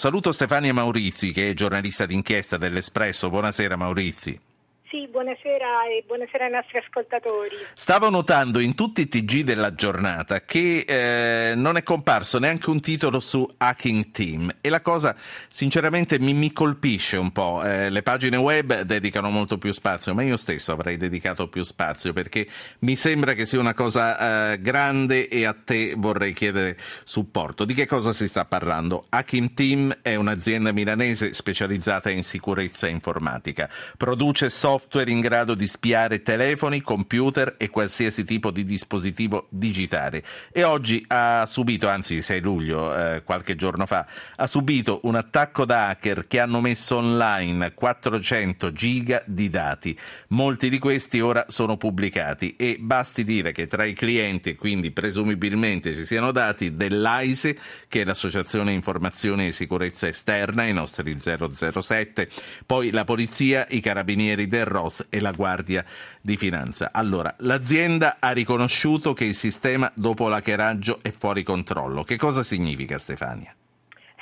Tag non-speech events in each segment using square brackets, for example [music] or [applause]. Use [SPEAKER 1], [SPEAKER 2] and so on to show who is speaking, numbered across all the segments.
[SPEAKER 1] Saluto Stefania Maurizi, che è giornalista d'inchiesta dell'Espresso. Buonasera Maurizi.
[SPEAKER 2] Sì, buonasera e buonasera ai nostri ascoltatori.
[SPEAKER 1] Stavo notando in tutti i TG della giornata che eh, non è comparso neanche un titolo su Hacking Team e la cosa sinceramente mi, mi colpisce un po'. Eh, le pagine web dedicano molto più spazio, ma io stesso avrei dedicato più spazio perché mi sembra che sia una cosa eh, grande e a te vorrei chiedere supporto. Di che cosa si sta parlando? Hacking Team è un'azienda milanese specializzata in sicurezza informatica. Produce software software in grado di spiare telefoni, computer e qualsiasi tipo di dispositivo digitale. E oggi ha subito, anzi 6 luglio, eh, qualche giorno fa, ha subito un attacco da hacker che hanno messo online 400 giga di dati. Molti di questi ora sono pubblicati e basti dire che tra i clienti, quindi presumibilmente ci siano dati dell'AISE, che è l'Associazione Informazione e Sicurezza Esterna, i nostri 007, poi la polizia, i carabinieri del ROS e la Guardia di Finanza. Allora, l'azienda ha riconosciuto che il sistema dopo l'hackeraggio è fuori controllo. Che cosa significa Stefania?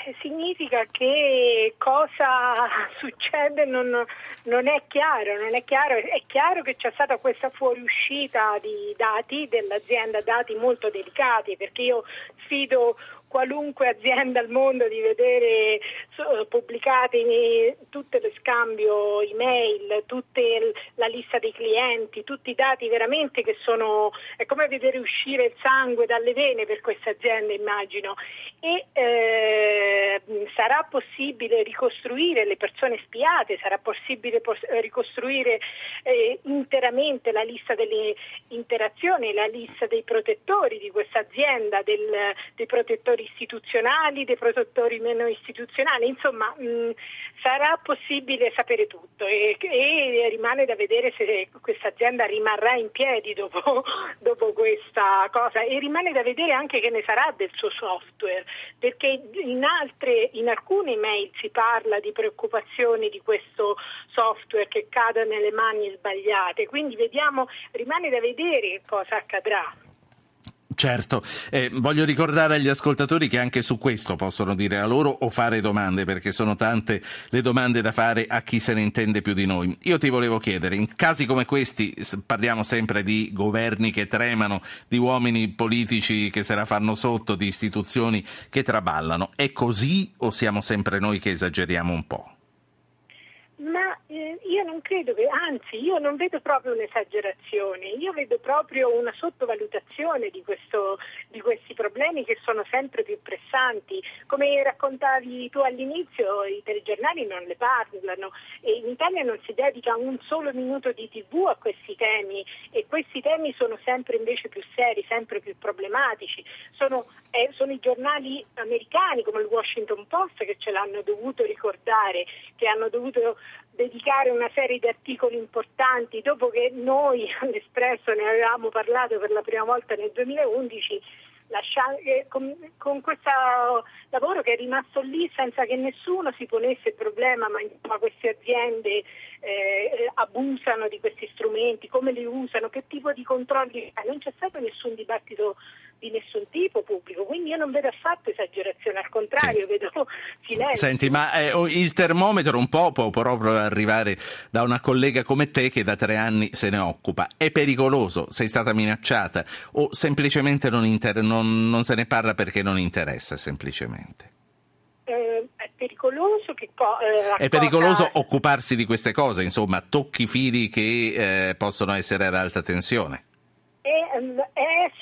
[SPEAKER 2] Eh, significa che cosa [laughs] succede non, non, è chiaro, non è chiaro, è chiaro che c'è stata questa fuoriuscita di dati dell'azienda, dati molto delicati, perché io sfido qualunque azienda al mondo di vedere pubblicate tutto lo scambio email, tutta la lista dei clienti, tutti i dati veramente che sono, è come vedere uscire il sangue dalle vene per queste aziende immagino. E eh, sarà possibile ricostruire le persone spiate, sarà possibile pos- ricostruire eh, interamente la lista delle interazioni, la lista dei protettori di questa azienda, del, dei protettori istituzionali, dei protettori meno istituzionali, insomma mh, sarà possibile sapere tutto e, e, rimane da vedere se questa azienda rimarrà in piedi dopo, [laughs] dopo, questa cosa e rimane da vedere anche che ne sarà del suo software, perché in, altre, in alcune mail si parla di preoccupazioni di questo software che cada nelle mani sbagliate, quindi vediamo, rimane da vedere cosa accadrà.
[SPEAKER 1] Certo, eh, voglio ricordare agli ascoltatori che anche su questo possono dire la loro o fare domande, perché sono tante le domande da fare a chi se ne intende più di noi. Io ti volevo chiedere, in casi come questi parliamo sempre di governi che tremano, di uomini politici che se la fanno sotto, di istituzioni che traballano. È così o siamo sempre noi che esageriamo un po'?
[SPEAKER 2] Ma eh, io non credo che, anzi, io non vedo proprio un'esagerazione, io vedo proprio una sottovalutazione di, questo, di questi problemi che sono sempre più pressanti. Come raccontavi tu all'inizio, i telegiornali non le parlano e in Italia non si dedica un solo minuto di tv a questi temi e questi temi sono sempre invece più seri, sempre più problematici. Sono, eh, sono i giornali americani come il Washington Post che ce l'hanno dovuto ricordare, che hanno dovuto dedicare una serie di articoli importanti dopo che noi [laughs] all'Espresso ne avevamo parlato per la prima volta nel 2011 eh, con, con questo lavoro che è rimasto lì senza che nessuno si ponesse il problema, ma insomma, queste aziende eh, abusano di questi strumenti, come li usano, che tipo di controlli non c'è stato nessun dibattito di nessun tipo non vedo affatto esagerazione, al contrario sì. vedo silenzio.
[SPEAKER 1] Senti, ma eh, il termometro un po' può proprio arrivare da una collega come te che da tre anni se ne occupa. È pericoloso? Sei stata minacciata? O semplicemente non, inter- non, non se ne parla perché non interessa semplicemente?
[SPEAKER 2] Eh, è pericoloso, che, eh,
[SPEAKER 1] è pericoloso cosa... occuparsi di queste cose, insomma, tocchi fili che eh, possono essere ad alta tensione.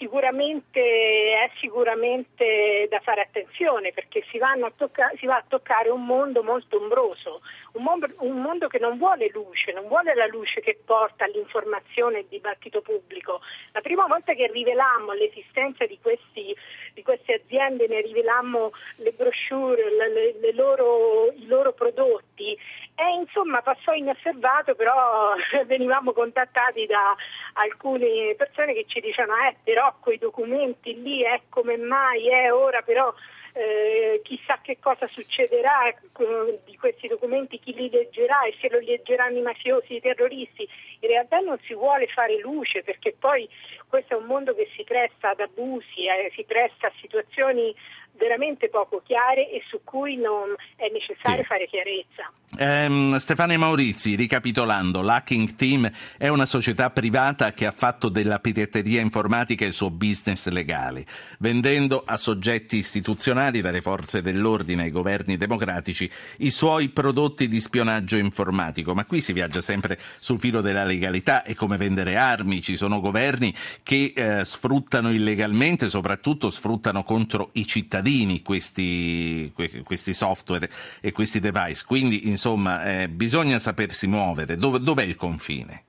[SPEAKER 2] Sicuramente, è sicuramente, da fare attenzione perché si, tocca, si, va a toccare un mondo molto ombroso, un mondo, un mondo, che non vuole luce, non vuole la luce che porta all'informazione e al dibattito pubblico. La prima volta che rivelammo l'esistenza di, questi, di queste aziende, ne rivelammo le brochure, le, le loro, i loro prodotti, e insomma passò inosservato, però [laughs] venivamo contattati da alcune persone che ci dicevano eh però quei documenti lì, eh, come mai, è eh, ora però eh, chissà che cosa succederà eh, di questi documenti, chi li leggerà e se lo leggeranno i mafiosi, i terroristi. In realtà non si vuole fare luce perché poi questo è un mondo che si presta ad abusi, eh, si presta a situazioni veramente poco chiare e su cui non è necessario sì. fare chiarezza.
[SPEAKER 1] Um, Stefania Maurizi, ricapitolando, l'Hacking Team è una società privata che ha fatto della pirateria informatica il suo business legale, vendendo a soggetti istituzionali, dalle forze dell'ordine ai governi democratici, i suoi prodotti di spionaggio informatico. Ma qui si viaggia sempre sul filo della legalità, è come vendere armi, ci sono governi che eh, sfruttano illegalmente, soprattutto sfruttano contro i cittadini questi, questi software e questi device. Quindi, insomma, eh, bisogna sapersi muovere. Dove, dov'è il confine?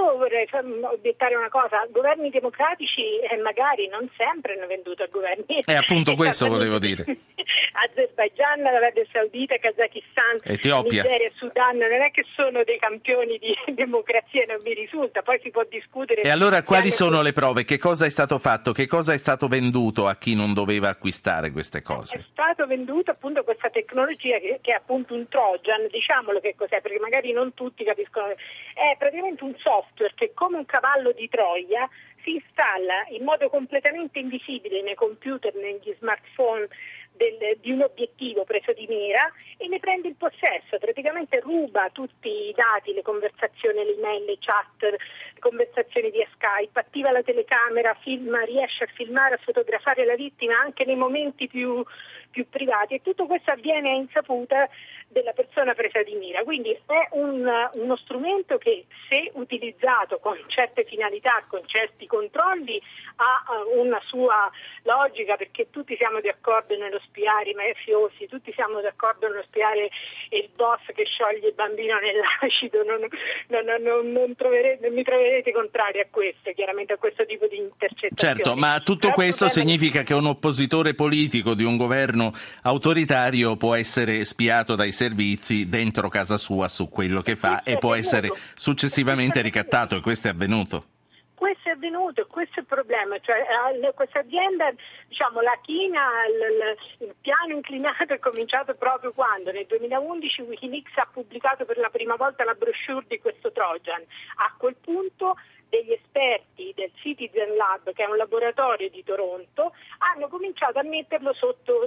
[SPEAKER 2] Io vorrei obiettare una cosa, governi democratici eh, magari non sempre hanno venduto a governi.
[SPEAKER 1] È appunto [laughs] questo volevo dire. [laughs]
[SPEAKER 2] Azerbaijan, Arabia Saudita, Kazakistan,
[SPEAKER 1] Etiopia.
[SPEAKER 2] Nigeria, Sudan, non è che sono dei campioni di [laughs] democrazia, non mi risulta, poi si può discutere.
[SPEAKER 1] E allora quali sono le prove? Che cosa è stato fatto? Che cosa è stato venduto a chi non doveva acquistare queste cose?
[SPEAKER 2] È stato venduto appunto questa tecnologia che, che è appunto un Trojan, diciamolo che cos'è, perché magari non tutti capiscono. È praticamente un software che come un cavallo di Troia si installa in modo completamente invisibile nei computer, negli smartphone del, di un obiettivo preso di mira e ne prende il possesso, praticamente ruba tutti i dati, le conversazioni, le email, le chat, le conversazioni via Skype, attiva la telecamera, filma, riesce a filmare, a fotografare la vittima anche nei momenti più, più privati e tutto questo avviene a insaputa della persona presa di mira. Quindi è un, uno strumento che se utilizzato con certe finalità, con certi controlli, ha una sua logica perché tutti siamo d'accordo nello spiare i mafiosi, tutti siamo d'accordo nello spiare il boss che scioglie il bambino nell'acido, non, non, non, non troverete, mi troverete contrari a questo, chiaramente a questo tipo di intercettazioni.
[SPEAKER 1] Certo, ma tutto Però questo significa che un oppositore politico di un governo autoritario può essere spiato dai servizi dentro casa sua su quello che fa e può essere successivamente ricattato e questo è avvenuto
[SPEAKER 2] questo è avvenuto, questo è il problema, cioè, questa azienda, diciamo, la china, il, il, piano inclinato è cominciato proprio quando nel 2011 Wikileaks ha pubblicato per la prima volta la brochure di questo Trojan. A quel punto degli esperti del Citizen Lab, che è un laboratorio di Toronto, hanno cominciato a metterlo sotto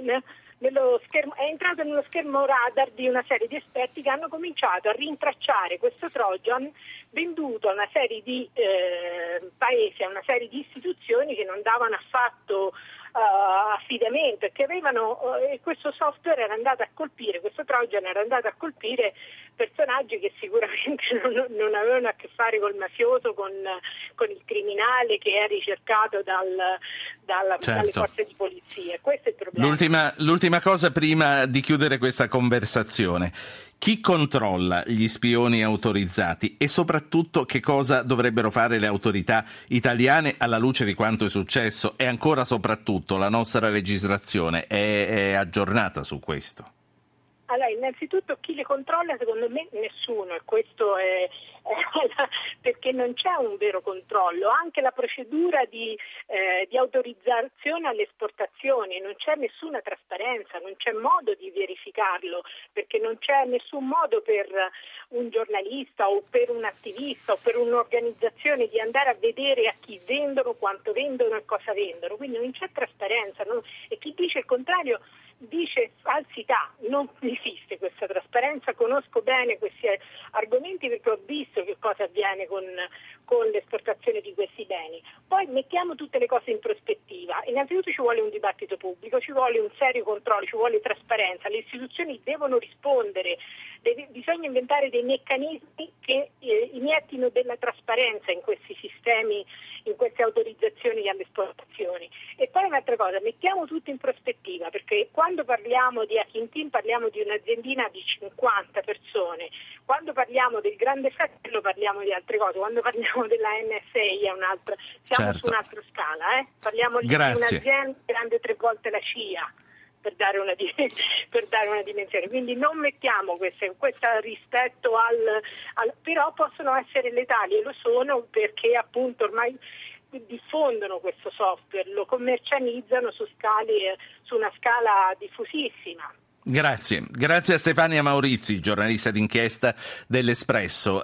[SPEAKER 2] schermo, è entrato nello schermo radar di una serie di esperti che hanno cominciato a rintracciare questo Trojan venduto a una serie di eh, paesi, a una serie di istituzioni che non davano affatto uh, affidamento e che avevano, uh, questo software era andato a colpire, questo Trojan era andato a colpire personaggi che sicuramente [laughs] non, non avevano a che fare col mafioso, con, con il criminale che è ricercato dal, dalla, certo. dalle forze di polizia. Questo è il problema.
[SPEAKER 1] L'ultima, l'ultima cosa prima di chiudere questa conversazione. Chi controlla gli spioni autorizzati e soprattutto che cosa dovrebbero fare le autorità italiane alla luce di quanto è successo e ancora soprattutto la nostra legislazione è, è aggiornata su questo?
[SPEAKER 2] Allora, innanzitutto chi le controlla secondo me nessuno e questo è, perché non c'è un vero controllo, anche la procedura di, eh, di, autorizzazione alle esportazioni, non c'è nessuna trasparenza, non c'è modo di verificarlo, perché non c'è nessun modo per un giornalista o per un attivista o per un'organizzazione di andare a vedere a chi vendono, quanto vendono e cosa vendono, quindi non c'è trasparenza no? e chi dice il contrario dice falsità, non esiste questa trasparenza, conosco bene questi argomenti perché ho visto che cosa avviene con, con, l'esportazione di questi beni. Poi mettiamo tutte le cose in prospettiva, innanzitutto ci vuole un dibattito pubblico, ci vuole un serio controllo, ci vuole trasparenza, le istituzioni devono rispondere, deve, bisogna inventare dei meccanismi che eh, iniettino della trasparenza in questi sistemi, in queste autorizzazioni alle esportazioni. E poi un'altra cosa, mettiamo tutto in prospettiva perché quando parliamo di Team parliamo di un'aziendina di 50 persone, quando parliamo del grande fratello parliamo di altre cose, quando parliamo [laughs] della NSA è un'altra, siamo certo. su un'altra scala, eh? parliamo di un'azienda grande tre volte la CIA. Per dare, una, [laughs] per dare, una, dimensione. Quindi non mettiamo questo, rispetto al, al, però possono essere letali e lo sono perché appunto ormai diffondono questo software, lo commercializzano su, scale, su una scala diffusissima.
[SPEAKER 1] Grazie, grazie a Stefania Maurizi, giornalista d'inchiesta dell'Espresso.